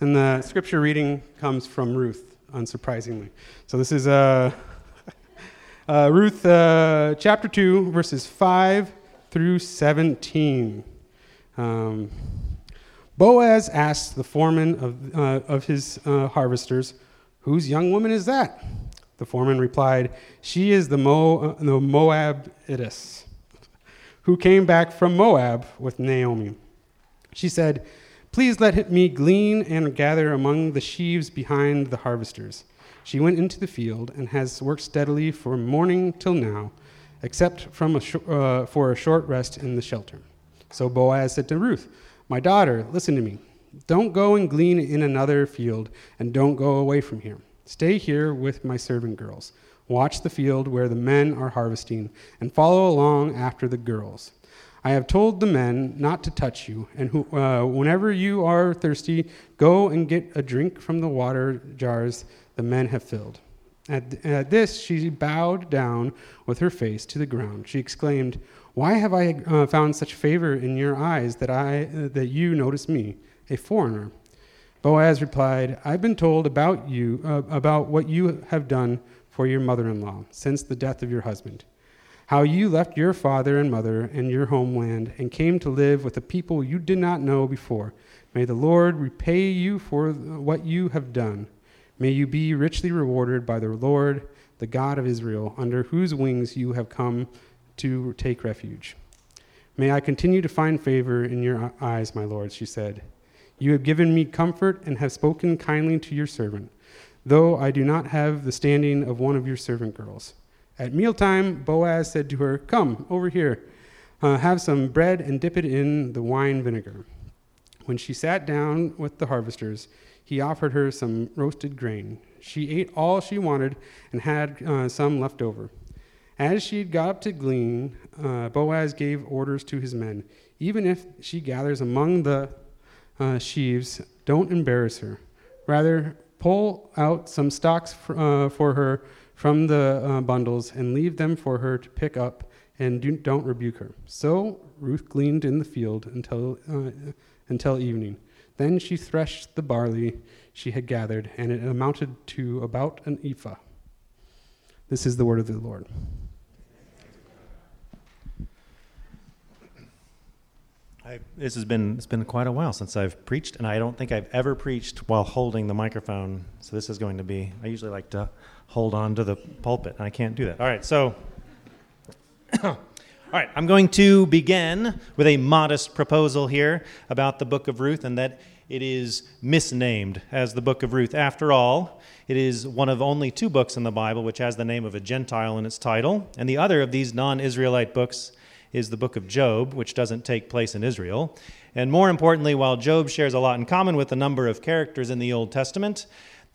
And the scripture reading comes from Ruth, unsurprisingly. So this is uh, uh, Ruth uh, chapter 2, verses 5 through 17. Um, Boaz asked the foreman of, uh, of his uh, harvesters, Whose young woman is that? The foreman replied, She is the, Mo, uh, the Moabitess, who came back from Moab with Naomi. She said, Please let me glean and gather among the sheaves behind the harvesters. She went into the field and has worked steadily from morning till now, except from a sh- uh, for a short rest in the shelter. So Boaz said to Ruth, My daughter, listen to me. Don't go and glean in another field, and don't go away from here. Stay here with my servant girls. Watch the field where the men are harvesting, and follow along after the girls. I have told the men not to touch you, and who, uh, whenever you are thirsty, go and get a drink from the water jars the men have filled. At, at this, she bowed down with her face to the ground. She exclaimed, Why have I uh, found such favor in your eyes that, I, uh, that you notice me, a foreigner? Boaz replied, I've been told about you, uh, about what you have done for your mother in law since the death of your husband how you left your father and mother and your homeland and came to live with a people you did not know before. May the Lord repay you for what you have done. May you be richly rewarded by the Lord, the God of Israel, under whose wings you have come to take refuge. May I continue to find favor in your eyes, my Lord, she said. You have given me comfort and have spoken kindly to your servant, though I do not have the standing of one of your servant girls. At mealtime, Boaz said to her, Come over here, uh, have some bread and dip it in the wine vinegar. When she sat down with the harvesters, he offered her some roasted grain. She ate all she wanted and had uh, some left over. As she got up to glean, uh, Boaz gave orders to his men Even if she gathers among the uh, sheaves, don't embarrass her. Rather, pull out some stalks for, uh, for her from the uh, bundles and leave them for her to pick up, and do, not rebuke her. So Ruth gleaned in the field until, uh, until evening. Then she threshed the barley she had gathered, and it amounted to about an ephah. This is the word of the Lord. I, this has been it's been quite a while since I've preached, and I don't think I've ever preached while holding the microphone. So this is going to be. I usually like to hold on to the pulpit, I can't do that. All right, so. All right, I'm going to begin with a modest proposal here about the book of Ruth and that it is misnamed as the book of Ruth. After all, it is one of only two books in the Bible which has the name of a Gentile in its title, and the other of these non Israelite books is the book of Job, which doesn't take place in Israel. And more importantly, while Job shares a lot in common with a number of characters in the Old Testament,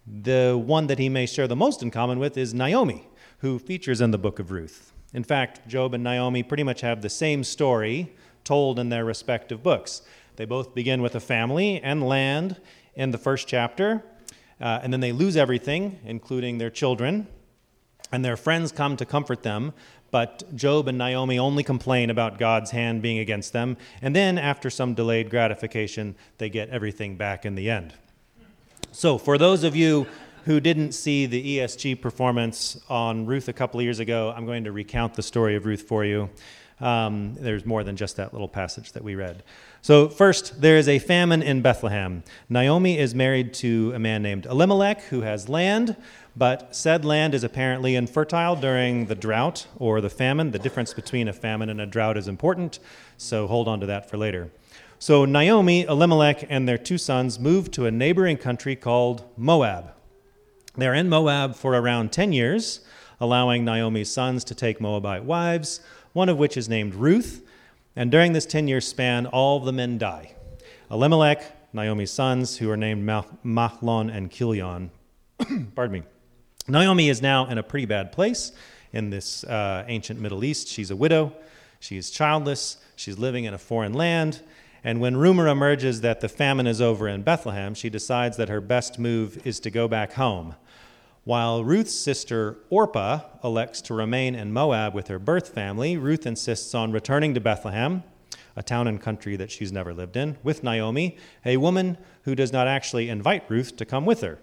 the one that he may share the most in common with is Naomi, who features in the book of Ruth. In fact, Job and Naomi pretty much have the same story told in their respective books. They both begin with a family and land in the first chapter, uh, and then they lose everything, including their children, and their friends come to comfort them. But Job and Naomi only complain about God's hand being against them, and then, after some delayed gratification, they get everything back in the end. So, for those of you who didn't see the ESG performance on Ruth a couple of years ago, I'm going to recount the story of Ruth for you. Um, there's more than just that little passage that we read. So, first, there is a famine in Bethlehem. Naomi is married to a man named Elimelech who has land, but said land is apparently infertile during the drought or the famine. The difference between a famine and a drought is important, so hold on to that for later. So Naomi, Elimelech, and their two sons moved to a neighboring country called Moab. They're in Moab for around 10 years, allowing Naomi's sons to take Moabite wives, one of which is named Ruth. And during this 10 year span, all the men die. Elimelech, Naomi's sons, who are named Mahlon and Chilion. Pardon me. Naomi is now in a pretty bad place in this uh, ancient Middle East. She's a widow, she is childless, she's living in a foreign land, and when rumor emerges that the famine is over in Bethlehem, she decides that her best move is to go back home. While Ruth's sister Orpah elects to remain in Moab with her birth family, Ruth insists on returning to Bethlehem, a town and country that she's never lived in, with Naomi, a woman who does not actually invite Ruth to come with her.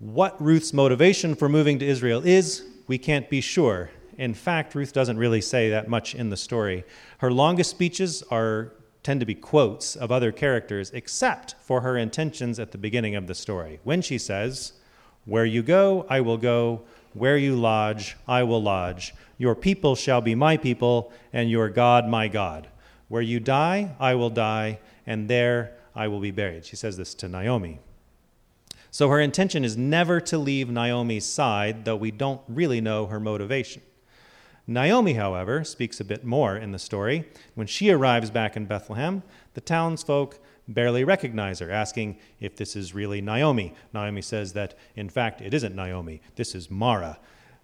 What Ruth's motivation for moving to Israel is, we can't be sure. In fact, Ruth doesn't really say that much in the story. Her longest speeches are tend to be quotes of other characters, except for her intentions at the beginning of the story, when she says, Where you go, I will go. Where you lodge, I will lodge. Your people shall be my people, and your God my God. Where you die, I will die, and there I will be buried. She says this to Naomi. So her intention is never to leave Naomi's side, though we don't really know her motivation. Naomi, however, speaks a bit more in the story. When she arrives back in Bethlehem, the townsfolk barely recognize her, asking if this is really Naomi. Naomi says that, in fact, it isn't Naomi, this is Mara.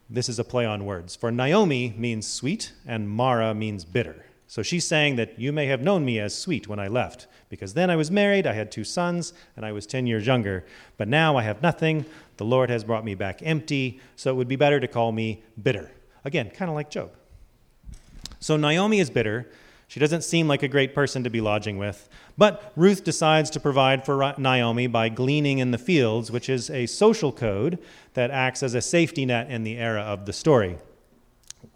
This is a play on words. For Naomi means sweet, and Mara means bitter. So she's saying that you may have known me as sweet when I left, because then I was married, I had two sons, and I was 10 years younger. But now I have nothing. The Lord has brought me back empty, so it would be better to call me bitter. Again, kind of like Job. So Naomi is bitter. She doesn't seem like a great person to be lodging with. But Ruth decides to provide for Naomi by gleaning in the fields, which is a social code that acts as a safety net in the era of the story.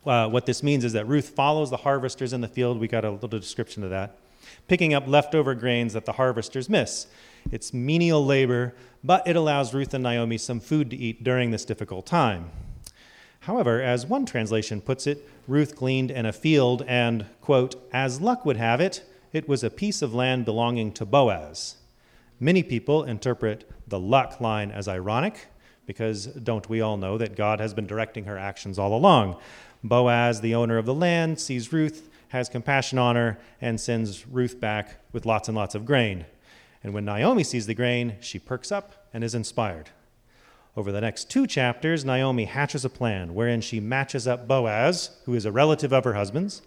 Uh, what this means is that Ruth follows the harvesters in the field. We got a little description of that. Picking up leftover grains that the harvesters miss. It's menial labor, but it allows Ruth and Naomi some food to eat during this difficult time. However, as one translation puts it, Ruth gleaned in a field, and, quote, as luck would have it, it was a piece of land belonging to Boaz. Many people interpret the luck line as ironic, because don't we all know that God has been directing her actions all along? Boaz, the owner of the land, sees Ruth, has compassion on her, and sends Ruth back with lots and lots of grain. And when Naomi sees the grain, she perks up and is inspired. Over the next two chapters, Naomi hatches a plan wherein she matches up Boaz, who is a relative of her husband's,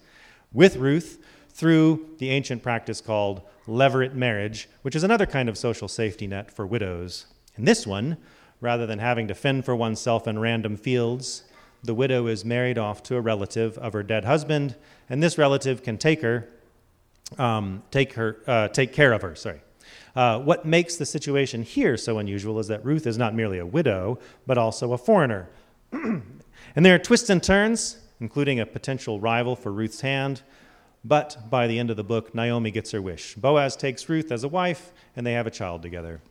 with Ruth through the ancient practice called levirate marriage, which is another kind of social safety net for widows. In this one, rather than having to fend for oneself in random fields, the widow is married off to a relative of her dead husband, and this relative can take her, um, take her, uh, take care of her. Sorry. Uh, what makes the situation here so unusual is that Ruth is not merely a widow, but also a foreigner. and there are twists and turns, including a potential rival for Ruth's hand. But by the end of the book, Naomi gets her wish. Boaz takes Ruth as a wife, and they have a child together.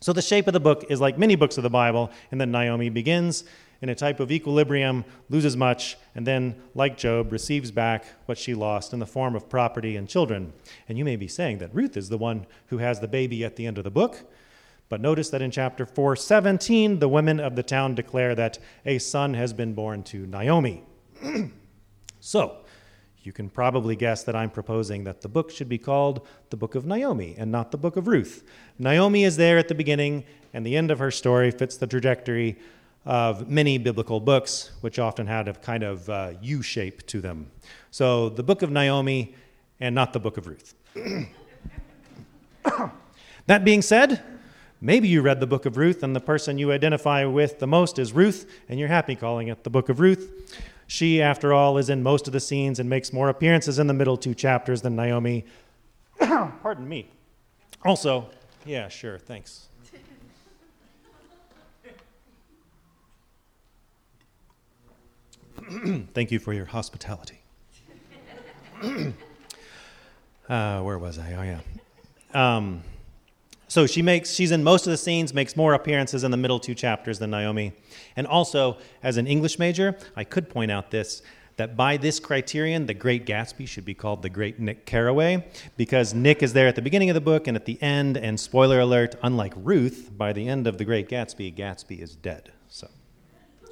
So the shape of the book is like many books of the Bible, and then Naomi begins in a type of equilibrium, loses much, and then, like Job, receives back what she lost in the form of property and children. And you may be saying that Ruth is the one who has the baby at the end of the book. But notice that in chapter 417, the women of the town declare that a son has been born to Naomi. so, you can probably guess that I'm proposing that the book should be called the Book of Naomi and not the Book of Ruth. Naomi is there at the beginning, and the end of her story fits the trajectory of many biblical books, which often had a kind of uh, U shape to them. So the book of Naomi and not the book of Ruth. that being said, maybe you read the book of Ruth and the person you identify with the most is Ruth, and you're happy calling it the book of Ruth. She, after all, is in most of the scenes and makes more appearances in the middle two chapters than Naomi. Pardon me. Also, yeah, sure, thanks. Thank you for your hospitality. uh, where was I? Oh, yeah. Um, so she makes she's in most of the scenes, makes more appearances in the middle two chapters than Naomi. And also, as an English major, I could point out this that by this criterion, the Great Gatsby should be called the Great Nick Carraway, because Nick is there at the beginning of the book and at the end, and spoiler alert, unlike Ruth, by the end of the Great Gatsby, Gatsby is dead. So,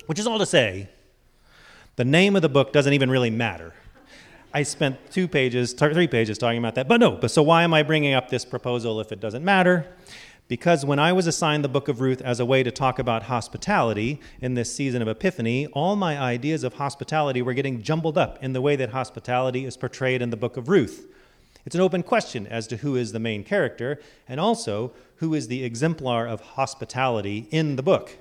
which is all to say the name of the book doesn't even really matter. I spent two pages, three pages talking about that. But no, but so why am I bringing up this proposal if it doesn't matter? Because when I was assigned the book of Ruth as a way to talk about hospitality in this season of Epiphany, all my ideas of hospitality were getting jumbled up in the way that hospitality is portrayed in the book of Ruth. It's an open question as to who is the main character and also who is the exemplar of hospitality in the book.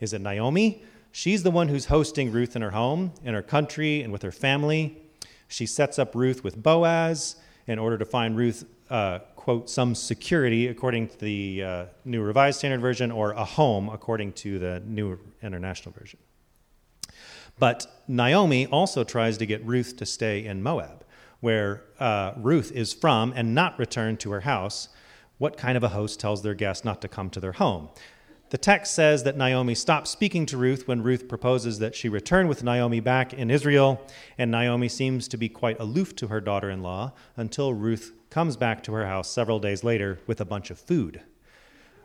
Is it Naomi? She's the one who's hosting Ruth in her home, in her country, and with her family. She sets up Ruth with Boaz. in order to find Ruth, uh, quote, some security according to the uh, New Revised Standard Version, or a home according to the New International Version. But Naomi also tries to get Ruth to stay in Moab, where uh, Ruth is from, and not return to her house. What kind of a host tells their guest not to come to their home? The text says that Naomi stops speaking to Ruth when Ruth proposes that she return with Naomi back in Israel, and Naomi seems to be quite aloof to her daughter in law until Ruth comes back to her house several days later with a bunch of food.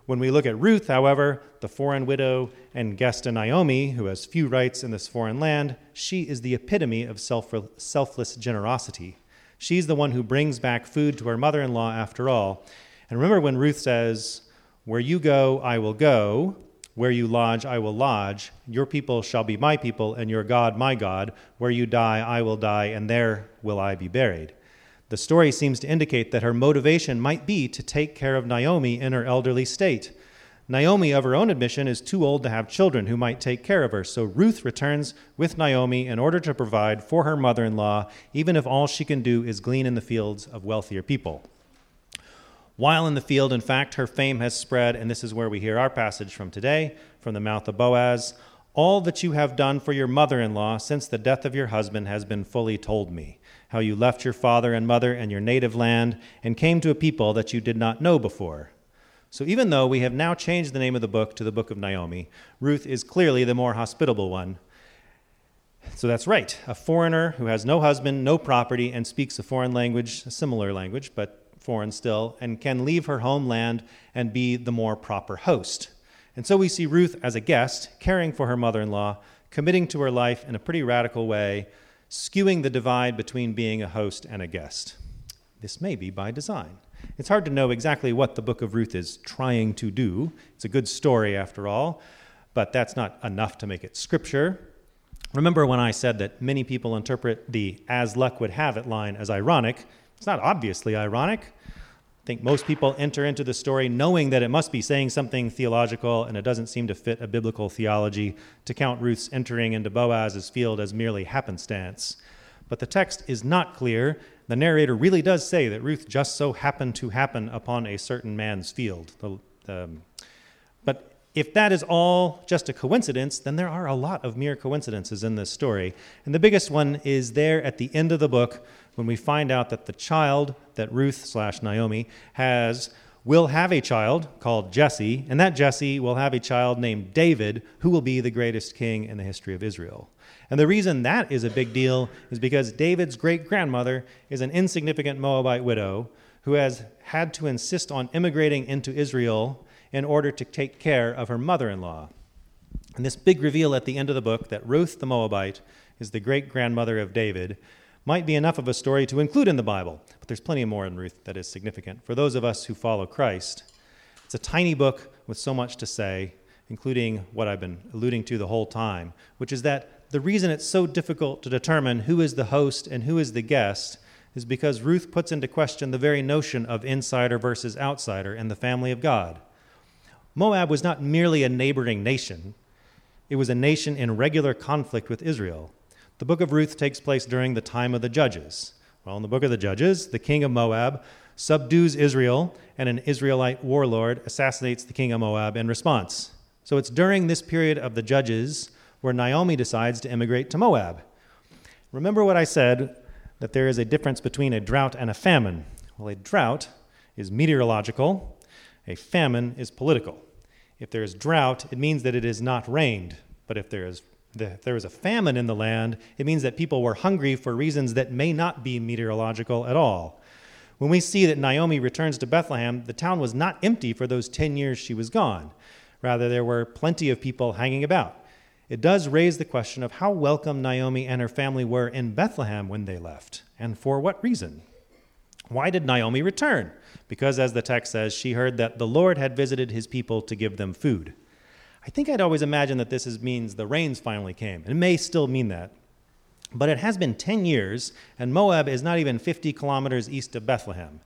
When we look at Ruth, however, the foreign widow and guest of Naomi, who has few rights in this foreign land, she is the epitome of self- selfless generosity. She's the one who brings back food to her mother in law after all. And remember when Ruth says, Where you go, I will go. Where you lodge, I will lodge. Your people shall be my people, and your God, my God. Where you die, I will die, and there will I be buried. The story seems to indicate that her motivation might be to take care of Naomi in her elderly state. Naomi, of her own admission, is too old to have children who might take care of her, so Ruth returns with Naomi in order to provide for her mother in law, even if all she can do is glean in the fields of wealthier people. While in the field, in fact, her fame has spread, and this is where we hear our passage from today, from the mouth of Boaz. All that you have done for your mother in law since the death of your husband has been fully told me how you left your father and mother and your native land and came to a people that you did not know before. So, even though we have now changed the name of the book to the Book of Naomi, Ruth is clearly the more hospitable one. So, that's right. A foreigner who has no husband, no property, and speaks a foreign language, a similar language, but foreign still, and can leave her homeland and be the more proper host. And so we see Ruth as a guest, caring for her mother in law, committing to her life in a pretty radical way, skewing the divide between being a host and a guest. This may be by design. It's hard to know exactly what the book of Ruth is trying to do. It's a good story, after all, but that's not enough to make it scripture. Remember when I said that many people interpret the as luck would have it line as ironic? It's not obviously ironic. I think most people enter into the story knowing that it must be saying something theological, and it doesn't seem to fit a biblical theology to count Ruth's entering into Boaz's field as merely happenstance. But the text is not clear. The narrator really does say that Ruth just so happened to happen upon a certain man's field. Um, but if that is all just a coincidence, then there are a lot of mere coincidences in this story. And the biggest one is there at the end of the book when we find out that the child that Ruth slash Naomi has will have a child called Jesse, and that Jesse will have a child named David, who will be the greatest king in the history of Israel. And the reason that is a big deal is because David's great grandmother is an insignificant Moabite widow who has had to insist on immigrating into Israel in order to take care of her mother in law. And this big reveal at the end of the book that Ruth the Moabite is the great grandmother of David might be enough of a story to include in the Bible, but there's plenty more in Ruth that is significant for those of us who follow Christ. It's a tiny book with so much to say, including what I've been alluding to the whole time, which is that the reason it's so difficult to determine who is the host and who is the guest is because Ruth puts into question the very notion of insider versus outsider in the family of God. Moab was not merely a neighboring nation, it was a nation in regular conflict with Israel. The book of Ruth takes place during the time of the judges. Well, in the book of the judges, the king of Moab subdues Israel, and an Israelite warlord assassinates the king of Moab in response. So it's during this period of the judges where Naomi decides to immigrate to Moab. Remember what I said that there is a difference between a drought and a famine. Well, a drought is meteorological, a famine is political. If there is drought, it means that it is not rained. But if there is the, there was a famine in the land, it means that people were hungry for reasons that may not be meteorological at all. When we see that Naomi returns to Bethlehem, the town was not empty for those 10 years she was gone. Rather, there were plenty of people hanging about. It does raise the question of how welcome Naomi and her family were in Bethlehem when they left, and for what reason. Why did Naomi return? Because, as the text says, she heard that the Lord had visited his people to give them food. I think I'd always imagined that this is, means the rains finally came. It may still mean that. But it has been 10 years, and Moab is not even 50 kilometers east of Bethlehem.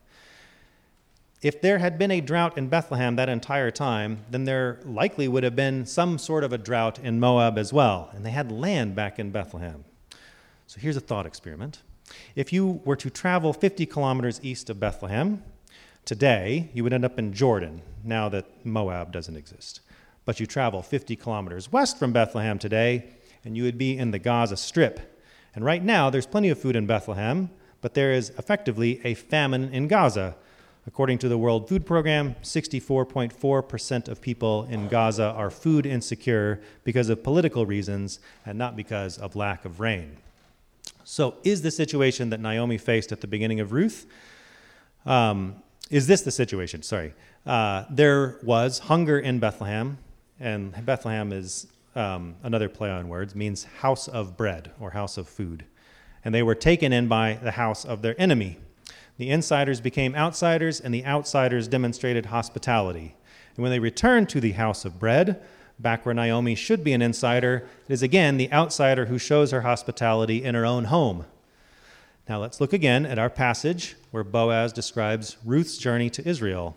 If there had been a drought in Bethlehem that entire time, then there likely would have been some sort of a drought in Moab as well, and they had land back in Bethlehem. So here's a thought experiment. If you were to travel 50 kilometers east of Bethlehem today, you would end up in Jordan, now that Moab doesn't exist. But you travel 50 kilometers west from Bethlehem today, and you would be in the Gaza Strip. And right now, there's plenty of food in Bethlehem, but there is effectively a famine in Gaza. According to the World Food Program, 64.4% of people in Gaza are food insecure because of political reasons and not because of lack of rain. So, is the situation that Naomi faced at the beginning of Ruth? Um, is this the situation? Sorry. Uh, there was hunger in Bethlehem, and Bethlehem is um, another play on words, means house of bread or house of food. And they were taken in by the house of their enemy. The insiders became outsiders, and the outsiders demonstrated hospitality. And when they returned to the house of bread, back where Naomi should be an insider, it is again the outsider who shows her hospitality in her own home. Now let's look again at our passage where Boaz describes Ruth's journey to Israel.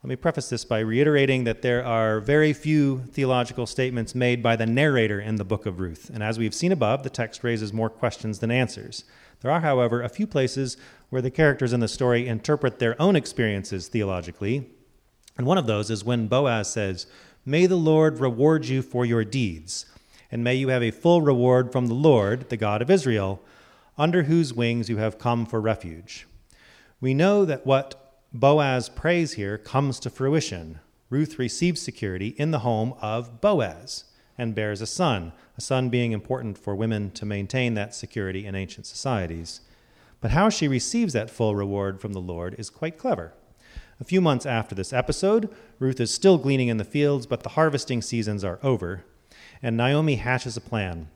Let me preface this by reiterating that there are very few theological statements made by the narrator in the book of Ruth. And as we've seen above, the text raises more questions than answers. There are, however, a few places where the characters in the story interpret their own experiences theologically. And one of those is when Boaz says, May the Lord reward you for your deeds, and may you have a full reward from the Lord, the God of Israel, under whose wings you have come for refuge. We know that what Boaz prays here comes to fruition. Ruth receives security in the home of Boaz and bears a son, a son being important for women to maintain that security in ancient societies. But how she receives that full reward from the Lord is quite clever. A few months after this episode, Ruth is still gleaning in the fields, but the harvesting seasons are over, and Naomi hatches a plan,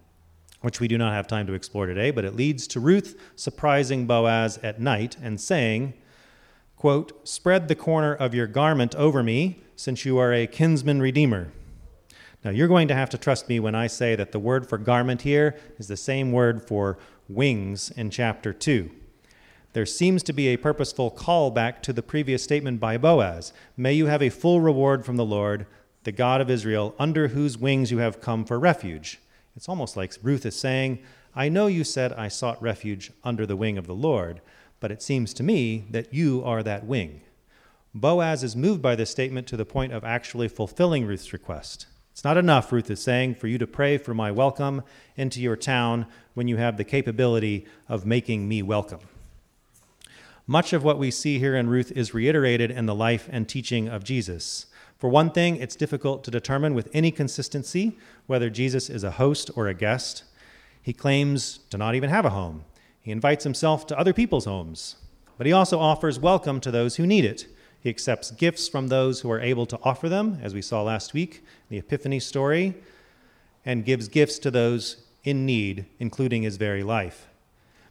which we do not have time to explore today, but it leads to Ruth surprising Boaz at night and saying, quote, Spread the corner of your garment over me, since you are a kinsman redeemer. Now, you're going to have to trust me when I say that the word for garment here is the same word for wings in chapter 2. There seems to be a purposeful callback to the previous statement by Boaz May you have a full reward from the Lord, the God of Israel, under whose wings you have come for refuge. It's almost like Ruth is saying, I know you said I sought refuge under the wing of the Lord, but it seems to me that you are that wing. Boaz is moved by this statement to the point of actually fulfilling Ruth's request. It's not enough, Ruth is saying, for you to pray for my welcome into your town when you have the capability of making me welcome. Much of what we see here in Ruth is reiterated in the life and teaching of Jesus. For one thing, it's difficult to determine with any consistency whether Jesus is a host or a guest. He claims to not even have a home. He invites himself to other people's homes, but he also offers welcome to those who need it. He accepts gifts from those who are able to offer them, as we saw last week the Epiphany story, and gives gifts to those in need, including his very life.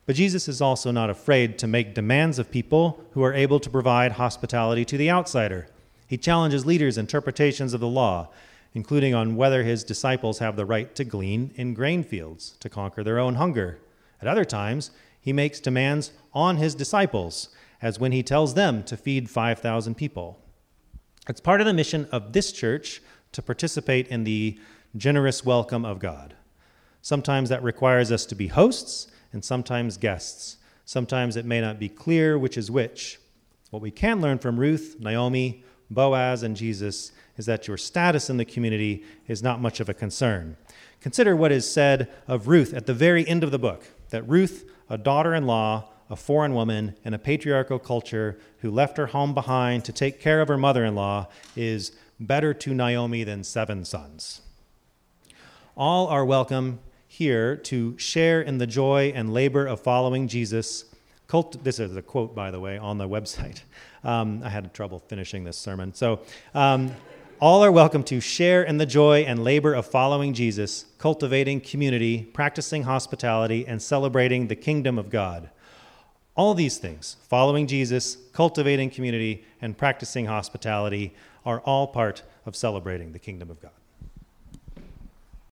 But Jesus is also not afraid to make demands of people who are able to provide hospitality to the outsider. He challenges leaders' interpretations of the law, including on whether his disciples have the right to glean in grain fields to conquer their own hunger. At other times, he makes demands on his disciples as when he tells them to feed 5,000 people. It's part of the mission of this church to participate in the generous welcome of God. Sometimes that requires us to be hosts, and sometimes guests. Sometimes it may not be clear which is which. What we can learn from Ruth, Naomi, Boaz, and Jesus is that your status in the community is not much of a concern. Consider what is said of Ruth at the very end of the book that Ruth, a daughter in law, a foreign woman in a patriarchal culture who left her home behind to take care of her mother in law is better to Naomi than seven sons. All are welcome here to share in the joy and labor of following Jesus. Cult- this is a quote, by the way, on the website. Um, I had trouble finishing this sermon. So, um, all are welcome to share in the joy and labor of following Jesus, cultivating community, practicing hospitality, and celebrating the kingdom of God. All these things, following Jesus, cultivating community, and practicing hospitality, are all part of celebrating the kingdom of God.